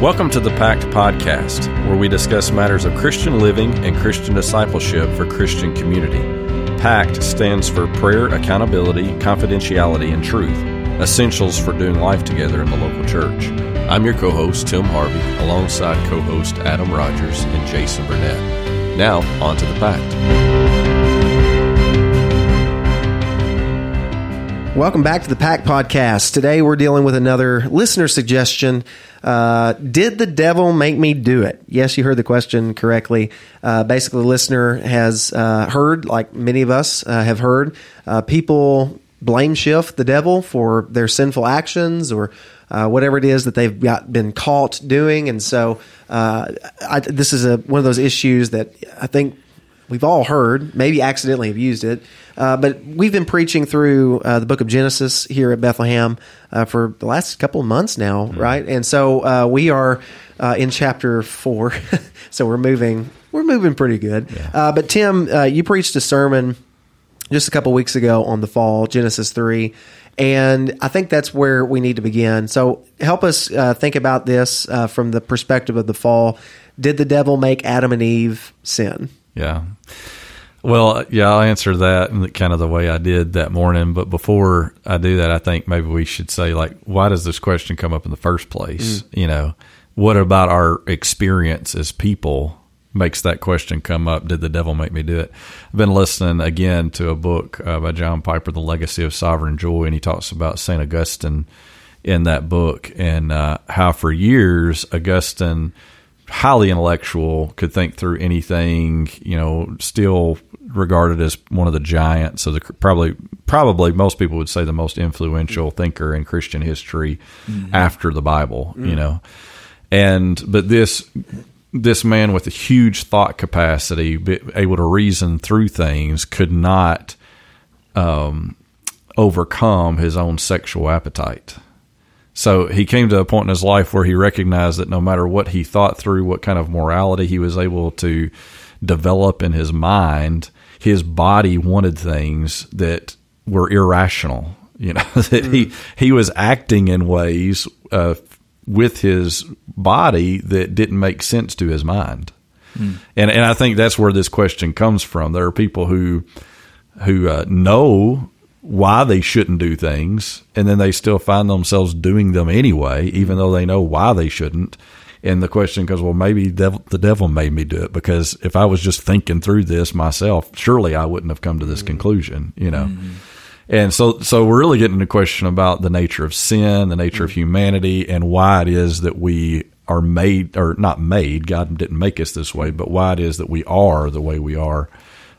Welcome to the Pact Podcast, where we discuss matters of Christian living and Christian discipleship for Christian community. PACT stands for Prayer, Accountability, Confidentiality, and Truth, essentials for doing life together in the local church. I'm your co host, Tim Harvey, alongside co host Adam Rogers and Jason Burnett. Now, on to the Pact. Welcome back to the Pact Podcast. Today we're dealing with another listener suggestion. Uh, did the devil make me do it? Yes, you heard the question correctly. Uh, basically, the listener has uh, heard, like many of us uh, have heard, uh, people blame shift the devil for their sinful actions or uh, whatever it is that they've got been caught doing. And so, I, this is a, one of those issues that I think we've all heard, maybe accidentally have used it. Uh, but we've been preaching through uh, the book of Genesis here at Bethlehem uh, for the last couple of months now, mm-hmm. right? And so uh, we are uh, in chapter four, so we're moving we're moving pretty good. Yeah. Uh, but Tim, you preached a sermon just a couple weeks ago on the fall, Genesis three. And I think that's where we need to begin. So help us think about this from the perspective of the fall. Did the devil make Adam and Eve sin? Yeah. Well, yeah, I'll answer that in kind of the way I did that morning. But before I do that, I think maybe we should say, like, why does this question come up in the first place? Mm. You know, what about our experience as people makes that question come up? Did the devil make me do it? I've been listening again to a book uh, by John Piper, The Legacy of Sovereign Joy, and he talks about St. Augustine in that book and uh, how for years Augustine highly intellectual, could think through anything, you know, still regarded as one of the giants of the probably probably most people would say the most influential thinker in Christian history mm-hmm. after the Bible, mm-hmm. you know. And but this this man with a huge thought capacity, able to reason through things, could not um, overcome his own sexual appetite. So he came to a point in his life where he recognized that no matter what he thought through, what kind of morality he was able to develop in his mind, his body wanted things that were irrational. You know that mm. he he was acting in ways uh, with his body that didn't make sense to his mind, mm. and and I think that's where this question comes from. There are people who who uh, know why they shouldn't do things, and then they still find themselves doing them anyway, even though they know why they shouldn't. And the question goes, well, maybe devil, the devil made me do it because if I was just thinking through this myself, surely I wouldn't have come to this mm-hmm. conclusion, you know. Mm-hmm. And so, so we're really getting a question about the nature of sin, the nature mm-hmm. of humanity, and why it is that we are made, or not made. God didn't make us this way, but why it is that we are the way we are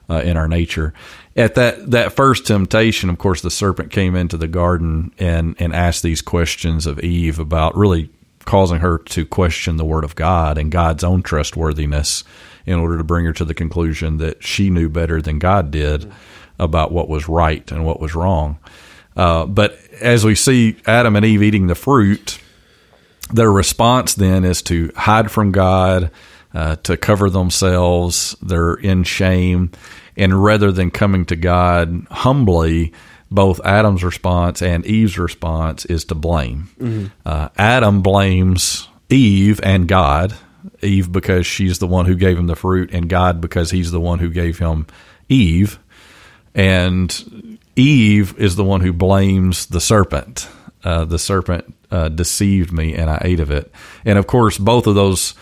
uh, in our nature at that that first temptation, of course, the serpent came into the garden and and asked these questions of Eve about really causing her to question the word of God and God's own trustworthiness in order to bring her to the conclusion that she knew better than God did about what was right and what was wrong. Uh, but as we see Adam and Eve eating the fruit, their response then is to hide from God, uh, to cover themselves. They're in shame and rather than coming to God humbly, both Adam's response and Eve's response is to blame. Mm-hmm. Uh, Adam blames Eve and God. Eve because she's the one who gave him the fruit, and God because he's the one who gave him Eve. And Eve is the one who blames the serpent. Uh, the serpent uh, deceived me, and I ate of it. And of course, both of those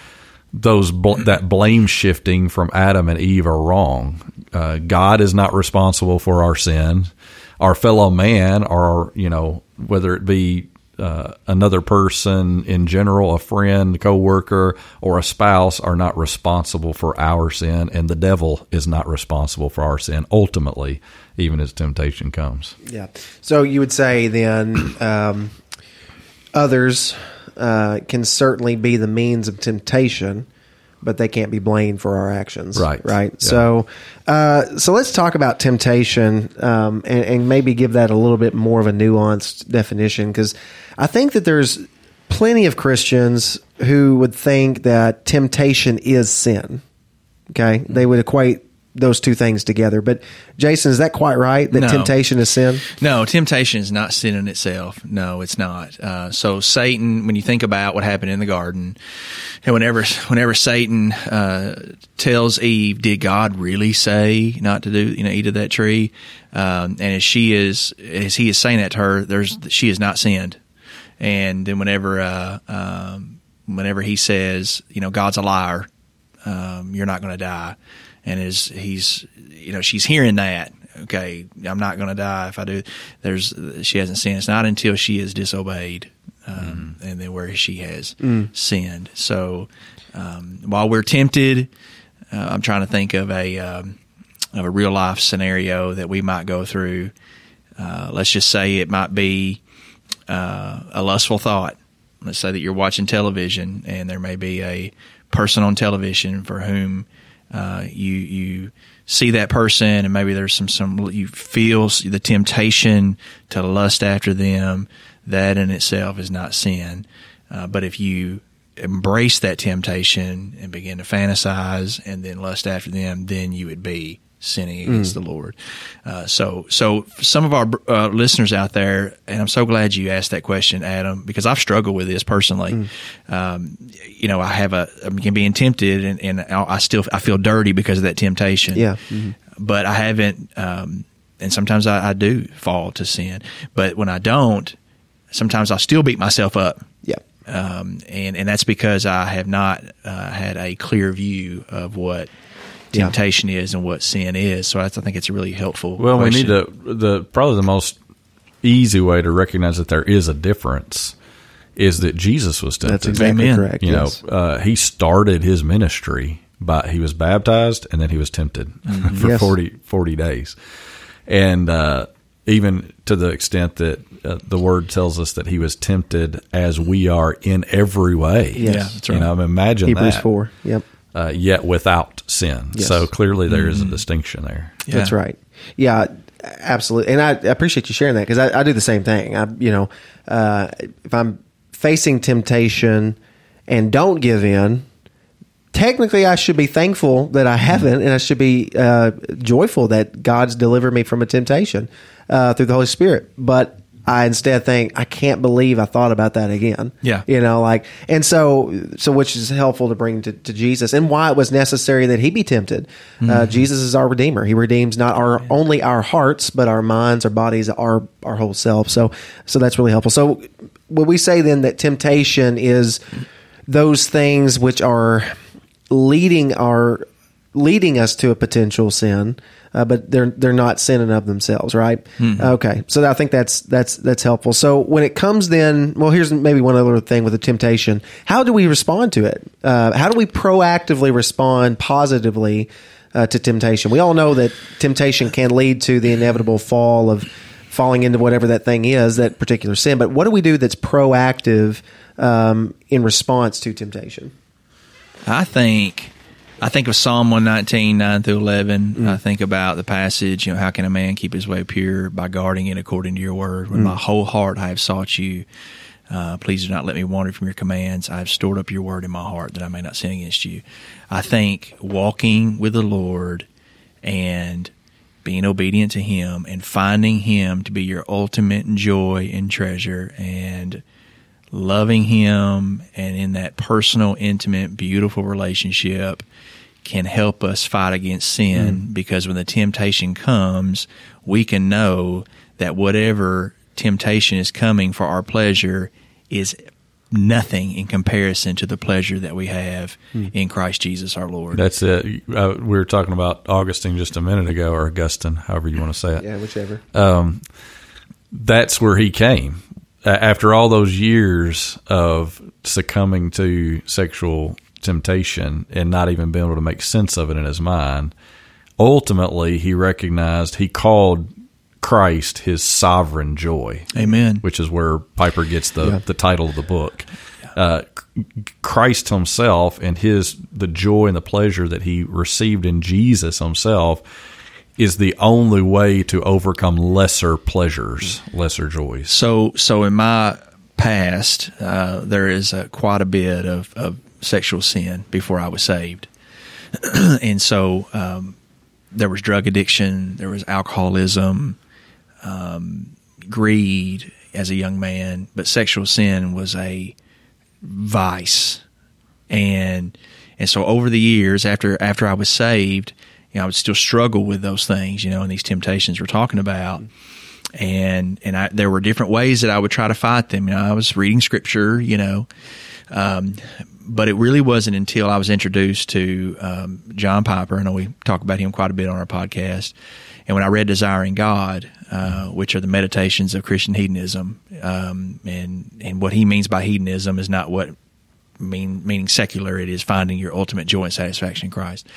those bl- that blame shifting from Adam and Eve are wrong. Uh, God is not responsible for our sin. Our fellow man, or you know, whether it be uh, another person in general, a friend, coworker, or a spouse, are not responsible for our sin, and the devil is not responsible for our sin. Ultimately, even as temptation comes. Yeah. So you would say then um, others uh, can certainly be the means of temptation, but they can't be blamed for our actions. Right. Right. Yeah. So, uh, so let's talk about temptation um, and, and, maybe give that a little bit more of a nuanced definition because I think that there's plenty of Christians who would think that temptation is sin. Okay, they would equate those two things together. But Jason, is that quite right? That No. temptation is sin? No, temptation is not sin in itself. No, it's not. Uh, so Satan, when you think about what happened in the garden, and whenever whenever Satan uh, tells Eve, "Did God really say not to do you know eat of that tree?" Um, and as she is as he is saying that to her, there's she has not sinned. And then whenever uh, um, whenever he says, you know, God's a liar, um, you're not going to die. And as he's, you know, she's hearing that. Okay, I'm not going to die if I do. There's she hasn't sinned. It's not until she is disobeyed, um, and then where she has sinned. So um, while we're tempted, uh, I'm trying to think of a um, of a real life scenario that we might go through. Uh, let's just say it might be uh, a lustful thought. Let's say that you're watching television and there may be a person on television for whom uh, you you see that person and maybe there's some some you feel the temptation to lust after them. That in itself is not sin, uh, but if you embrace that temptation and begin to fantasize and then lust after them, then you would be sinning against the Lord. Uh, so, so some of our uh, listeners out there, and I'm so glad you asked that question, Adam, because I've struggled with this personally. Um, you know, I have a I'm being tempted, and, and I still I feel dirty because of that temptation. Yeah. but I haven't. Um, and sometimes I, I do fall to sin, but when I don't, sometimes I still beat myself up Yeah. um, and and that's because I have not uh, had a clear view of what Yeah. temptation is and what sin is. So I, I think it's a really helpful. Well, we need to the probably the most easy way to recognize that there is a difference is that Jesus was tempted. That's exactly Amen. correct. you yes. know, uh, he started his ministry by he was baptized and then he was tempted for Yes. forty forty 40, days, and uh, even to the extent that uh, the word tells us that he was tempted as we are in every way. Yes. Yeah, that's You right. know, imagine Hebrews that. 4. Yep. Uh, yet without sin. Yes. So clearly there is a distinction there. Yeah. That's right. Yeah, absolutely. And I I appreciate you sharing that because I, I do the same thing. I, you know, uh, if I'm facing temptation and don't give in, technically I should be thankful that I haven't, and I should be uh, joyful that God's delivered me from a temptation uh, through the Holy Spirit. But I instead think I can't believe I thought about that again. Yeah. you know, like, and so, so which is helpful to bring to, to Jesus, and why it was necessary that he be tempted. Uh, Jesus is our redeemer. He redeems not our only our hearts, but our minds, our bodies, our our whole self. So, so that's really helpful. So, when we say then that temptation is those things which are leading our leading us to a potential sin, uh, but they're they're not sinning of themselves, right? Okay, so I think that's that's that's helpful. So when it comes, then well, here's maybe one other thing with the temptation: how do we respond to it? Uh, how do we proactively respond positively uh, to temptation? We all know that temptation can lead to the inevitable fall of falling into whatever that thing is, that particular sin. But what do we do that's proactive um, in response to temptation? I think I think of Psalm one nineteen nine through eleven. I think about the passage. You know, how can a man keep his way pure by guarding it according to your word? With my whole heart I have sought you. Uh, please do not let me wander from your commands. I have stored up your word in my heart that I may not sin against you. I think walking with the Lord and being obedient to Him and finding Him to be your ultimate joy and treasure and loving him and in that personal intimate beautiful relationship can help us fight against sin hmm. because when the temptation comes we can know that whatever temptation is coming for our pleasure is nothing in comparison to the pleasure that we have hmm. in Christ Jesus our Lord. That's it. Uh, we were talking about Augustine just a minute ago, or Augustine, however you want to say it. Yeah, whichever. Um, that's where he came. A- After all those years of succumbing to sexual temptation and not even being able to make sense of it in his mind, ultimately he recognized he called Christ his sovereign joy. Amen. which is where Piper gets the, Yeah. the title of the book. Uh, Christ Himself and His the joy and the pleasure that He received in Jesus Himself is the only way to overcome lesser pleasures, lesser joys. So, so in my past, uh, there is uh, quite a bit of, of sexual sin before I was saved, and so um, there was drug addiction, there was alcoholism, um, greed as a young man, but sexual sin was a vice, and and so over the years after after I was saved, you know, I would still struggle with those things, you know, and these temptations we're talking about. And and I, there were different ways that I would try to fight them. You know, I was reading scripture, you know, um, but it really wasn't until I was introduced to um, John Piper. I know we talk about him quite a bit on our podcast. And when I read Desiring God, uh, which are the meditations of Christian hedonism, um, and and what he means by hedonism is not what mean meaning secular. It is finding your ultimate joy and satisfaction in Christ.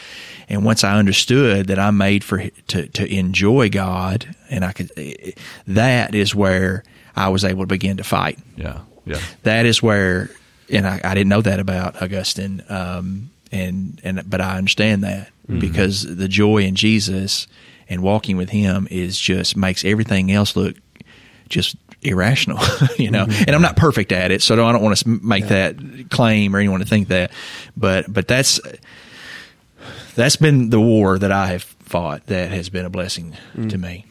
And once I understood that I'm made for to to enjoy God, and I could, that is where I was able to begin to fight. Yeah, yeah. That is where, and I, I didn't know that about Augustine. Um, and and but I understand that mm-hmm. because the joy in Jesus and walking with Him is just makes everything else look just irrational, you know. Mm-hmm. And I'm not perfect at it, so I don't want to make yeah. that claim or anyone to think that. But but that's that's been the war that I have fought that has been a blessing mm. to me.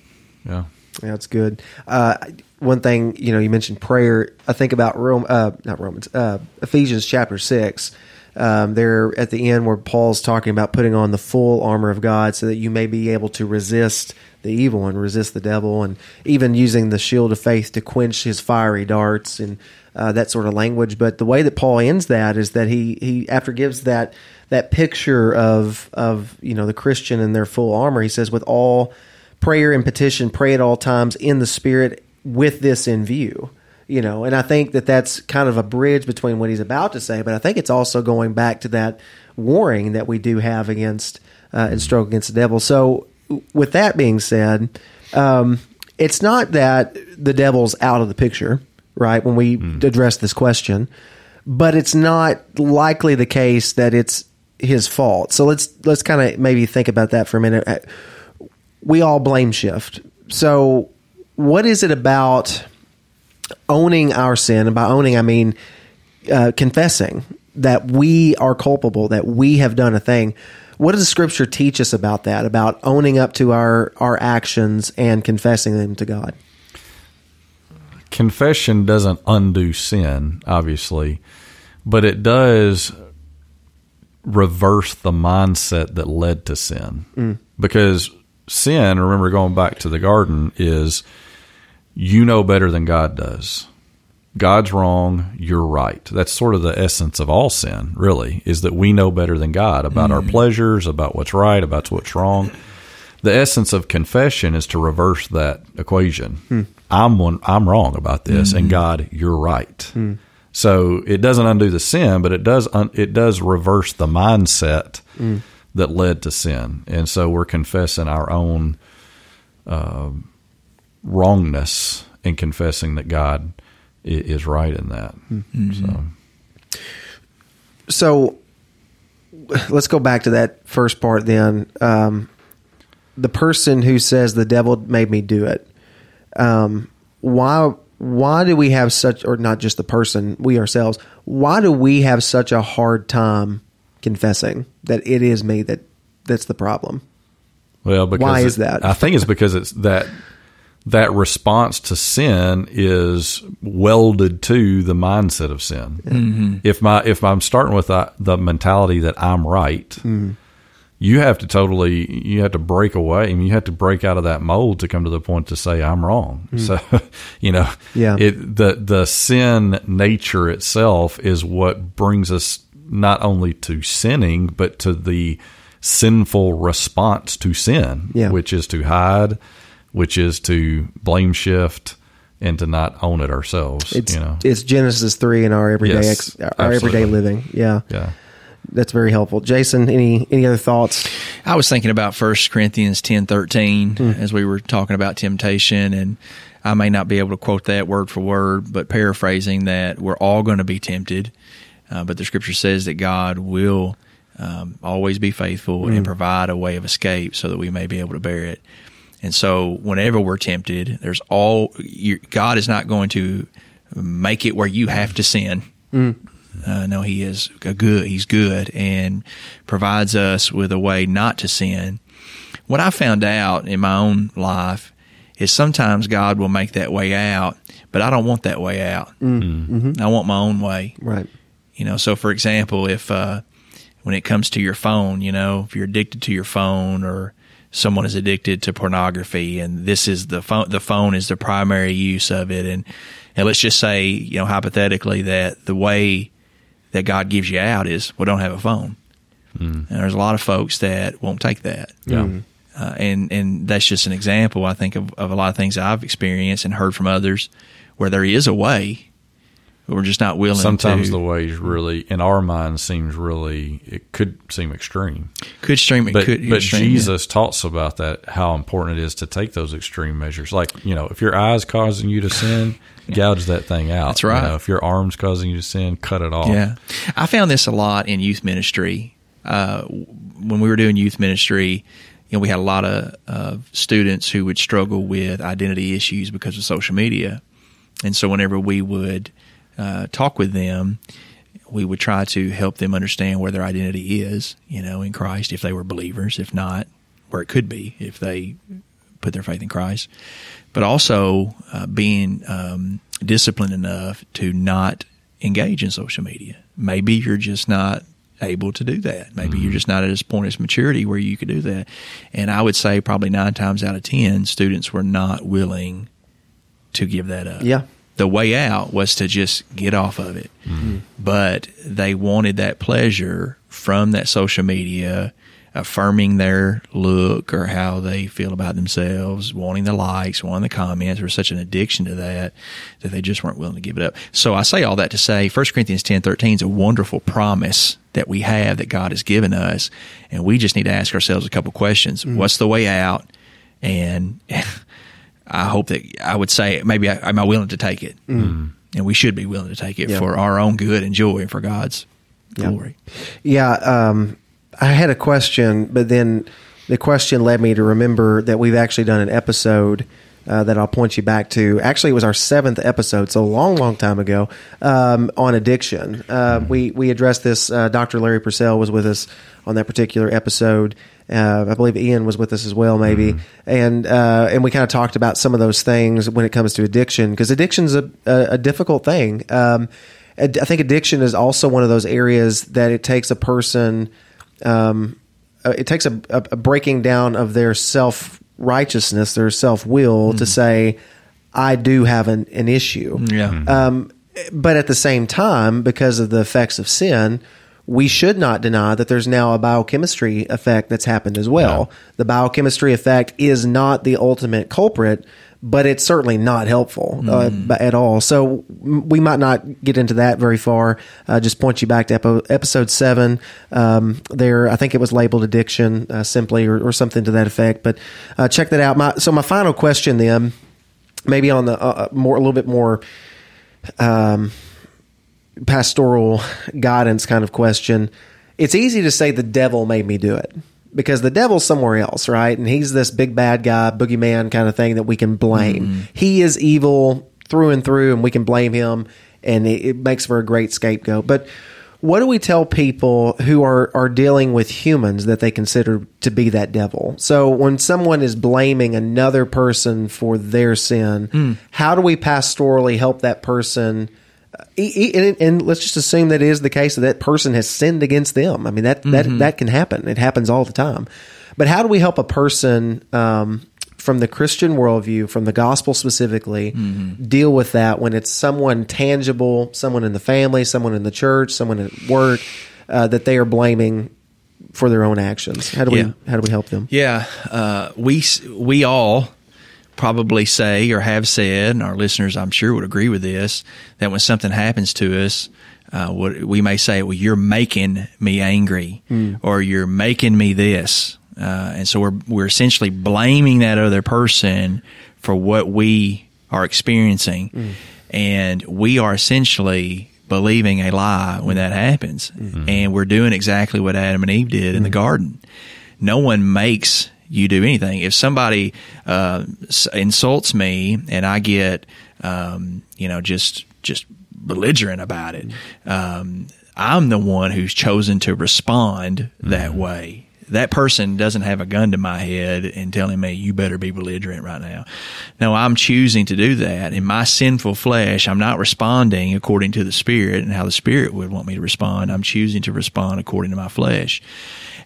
Yeah, yeah, that's good. Uh, one thing you know, you mentioned prayer. I think about Rome, uh, not Romans, uh, Ephesians chapter six. Um, there at the end where Paul's talking about putting on the full armor of God so that you may be able to resist the evil and resist the devil, and even using the shield of faith to quench his fiery darts and uh, that sort of language. But the way that Paul ends that is that he he after gives that that picture of of you know the Christian in their full armor, he says with all prayer and petition, pray at all times in the Spirit with this in view you know and i think that that's kind of a bridge between what he's about to say but i think it's also going back to that warring that we do have against uh, and struggle against the devil. So with that being said um, it's not that the devil's out of the picture right when we mm. address this question but it's not likely the case that it's his fault. So let's let's kind of maybe think about that for a minute. Uh, we all blame shift. So what is it about owning our sin, and by owning I mean uh, confessing that we are culpable, that we have done a thing. What does the Scripture teach us about that? About owning up to our our actions and confessing them to God. Confession doesn't undo sin, obviously, but it does reverse the mindset that led to sin. Mm. Because sin, remember going back to the garden, is you know better than God does. God's wrong, you're right. That's sort of the essence of all sin, really, is that we know better than God about mm. our pleasures, about what's right, about what's wrong. The essence of confession is to reverse that equation. Mm. I'm one, I'm wrong about this, mm. and God, you're right. Hmm. So it doesn't undo the sin, but it does un, it does reverse the mindset hmm. that led to sin, and so we're confessing our own. Uh, wrongness and confessing that God is right in that. Mm-hmm. So. so let's go back to that first part then. Um, the person who says the devil made me do it. Um, why why do we have such or not just the person we ourselves why do we have such a hard time confessing that it is me that that's the problem well because why is that i think it's because it's that that response to sin is welded to the mindset of sin. Mm-hmm. If my if I'm starting with the, the mentality that I'm right, mm-hmm. you have to totally you have to break away. I mean, you have to break out of that mold to come to the point to say I'm wrong. Mm-hmm. So, you know, yeah, it, the the sin nature itself is what brings us not only to sinning but to the sinful response to sin, yeah. which is to hide which is to blame shift and to not own it ourselves. It's you know, it's Genesis three in our everyday yes, ex, our absolutely. everyday living. Yeah, yeah, that's very helpful. Jason, any any other thoughts? I was thinking about First Corinthians ten thirteen mm. as we were talking about temptation, and I may not be able to quote that word for word, but paraphrasing that, we're all going to be tempted, uh, but the Scripture says that God will. Um, always be faithful mm. and provide a way of escape so that we may be able to bear it. And so, whenever we're tempted, there's all God is not going to make it where you have to sin. Mm. Uh, no, He is good. He's good and provides us with a way not to sin. what I found out in my own life is sometimes God will make that way out, but I don't want that way out. Mm-hmm. I want my own way. Right. You know, so for example, if uh, when it comes to your phone, you know, if you're addicted to your phone or someone is addicted to pornography and this is the phone the phone is the primary use of it and and let's just say, you know, hypothetically that the way that God gives you out is well don't have a phone. And there's a lot of folks that won't take that. Yeah. Uh, and and that's just an example, I think, of, of a lot of things I've experienced and heard from others where there is a way, but we're just not willing Sometimes to. the way is really, in our minds, seems really, it could seem extreme. could stream it, But, could but extreme, yeah. Jesus talks about that, how important it is to take those extreme measures. Like, you know, if your eye's causing you to sin, gouge that thing out. That's right. You know, if your arm's causing you to sin, cut it off. Yeah, I found this a lot in youth ministry. Uh, when we were doing youth ministry, you know, we had a lot of uh, students who would struggle with identity issues because of social media, and so whenever we would uh, talk with them, we would try to help them understand where their identity is, you know, in Christ, if they were believers, if not, where it could be if they put their faith in Christ, but also uh, being um, disciplined enough to not engage in social media. Maybe you're just not able to do that. Maybe you're just not at this point of maturity where you could do that. And I would say probably nine times out of ten, students were not willing to give that up. Yeah. The way out was to just get off of it. Mm-hmm. But they wanted that pleasure from that social media, affirming their look or how they feel about themselves, wanting the likes, wanting the comments. There was such an addiction to that that they just weren't willing to give it up. So I say all that to say 1 Corinthians ten thirteen is a wonderful promise that we have that God has given us. And we just need to ask ourselves a couple questions. Mm-hmm. What's the way out? And I hope that I would say maybe I, am I willing to take it, mm. and we should be willing to take it Yeah. for our own good and joy and for God's Yeah. glory. Yeah, um, I had a question, but then the question led me to remember that we've actually done an episode uh, that I'll point you back to. Actually, it was our seventh episode, so a long, long time ago, um, on addiction. Uh, we we addressed this. Uh, Dr. Larry Purcell was with us on that particular episode. Uh, I believe Ian was with us as well, maybe, and uh, and we kind of talked about some of those things when it comes to addiction because addiction's a, a, a difficult thing. Um, I think addiction is also one of those areas that it takes a person um, uh, it takes a, a, a breaking down of their self righteousness, their self will to say, I do have an, an issue. Yeah. Um, but at the same time, because of the effects of sin, we should not deny that there's now a biochemistry effect that's happened as well. The biochemistry effect is not the ultimate culprit, but it's certainly not helpful uh, b- at all. So we might not get into that very far. Uh, just point you back to epi- episode seven. Um, there, I think it was labeled addiction uh, simply, or, or something to that effect. But uh, check that out. My, so my final question then, maybe on the uh, more a little bit more um, pastoral guidance kind of question. It's easy to say the devil made me do it because the devil's somewhere else, right? And he's this big bad guy, boogeyman kind of thing that we can blame. Mm-hmm. He is evil through and through, and we can blame him, and it, it makes for a great scapegoat. But what do we tell people who are, are dealing with humans that they consider to be that devil? So when someone is blaming another person for their sin, hmm. how do we pastorally help that person? And, and let's just assume that it is the case that that person has sinned against them. I mean that that that can happen. It happens all the time. But how do we help a person um, from the Christian worldview, from the gospel specifically, deal with that when it's someone tangible, someone in the family, someone in the church, someone at work uh, that they are blaming for their own actions? How do Yeah. we how do we help them? Yeah, uh, we we all probably say or have said, and our listeners, I'm sure, would agree with this, that when something happens to us, uh, what we may say, "Well, you're making me angry," or "You're making me this," uh, and so we're we're essentially blaming that other person for what we are experiencing, and we are essentially believing a lie when that happens, and we're doing exactly what Adam and Eve did in the garden. No one makes you do anything. If somebody uh, insults me and I get, um, you know, just just belligerent about it, um, I'm the one who's chosen to respond that way. that person doesn't have a gun to my head and telling me you better be belligerent right now. No, I'm choosing to do that in my sinful flesh. I'm not responding according to the spirit and how the spirit would want me to respond. I'm choosing to respond according to my flesh.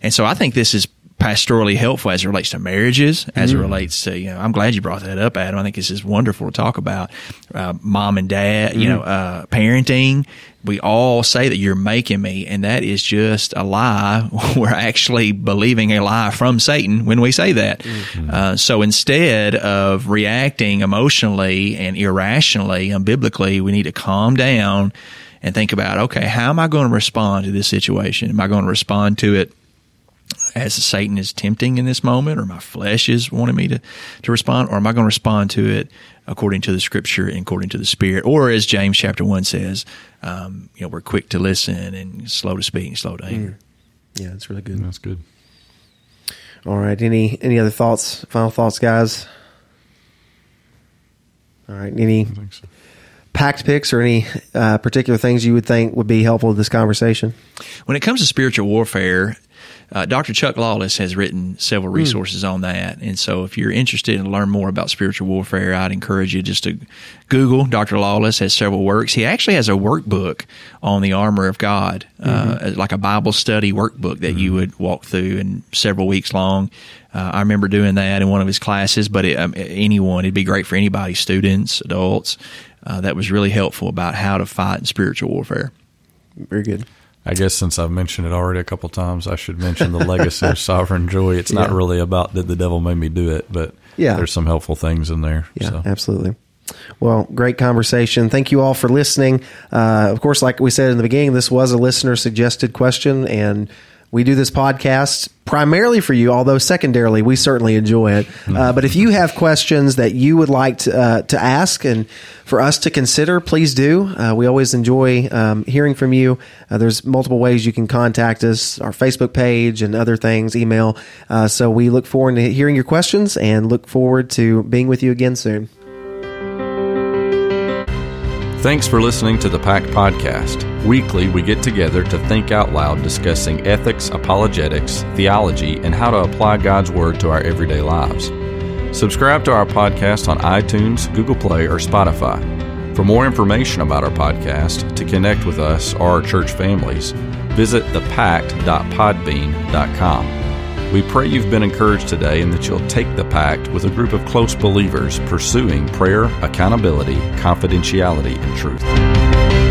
And so I think this is pastorally helpful as it relates to marriages, as mm-hmm. it relates to, you know, I'm glad you brought that up, Adam. I think this is wonderful to talk about uh, mom and dad, mm-hmm. you know, uh, parenting. We all say that you're making me, and that is just a lie. We're actually believing a lie from Satan when we say that. Mm-hmm. Uh, so instead of reacting emotionally and irrationally and biblically, we need to calm down and think about, okay, how am I going to respond to this situation? Am I going to respond to it as Satan is tempting in this moment, or my flesh is wanting me to, to respond, or am I going to respond to it according to the scripture and according to the spirit? Or as James chapter one says, um, you know, we're quick to listen and slow to speak and slow to anger. Mm. Yeah, that's really good. That's good. All right. Any any other thoughts? Final thoughts, guys. All right. Any so. Pact picks or any uh, particular things you would think would be helpful to this conversation? When it comes to spiritual warfare, uh, Dr. Chuck Lawless has written several hmm. resources mm. on that. And so if you're interested in learn more about spiritual warfare, I'd encourage you just to Google Dr. Lawless has several works. He actually has a workbook on the armor of God, uh, mm-hmm. uh, like a Bible study workbook that mm-hmm. you would walk through and several weeks long. Uh, I remember doing that in one of his classes, but it, um, anyone, it'd be great for anybody, students, adults. Uh, that was really helpful about how to fight in spiritual warfare. Very good. I guess since I've mentioned it already a couple times, I should mention the legacy of sovereign joy. It's not really about did the devil made me do it, but yeah. there's some helpful things in there. Yeah, so. absolutely. Well, great conversation. Thank you all for listening. Uh, of course, like we said in the beginning, this was a listener suggested question, and we do this podcast primarily for you, although secondarily, we certainly enjoy it. Hmm. Uh, but if you have questions that you would like to, uh, to ask and for us to consider, please do. Uh, we always enjoy um, hearing from you. Uh, there's multiple ways you can contact us, our Facebook page and other things, email. Uh, so we look forward to hearing your questions and look forward to being with you again soon. Thanks for listening to the Pact Podcast. Weekly, we get together to think out loud discussing ethics, apologetics, theology, and how to apply God's Word to our everyday lives. Subscribe to our podcast on iTunes, Google Play, or Spotify. For more information about our podcast, to connect with us or our church families, visit thepact.podbean.com. We pray you've been encouraged today and that you'll take the pact with a group of close believers pursuing prayer, accountability, confidentiality, and truth.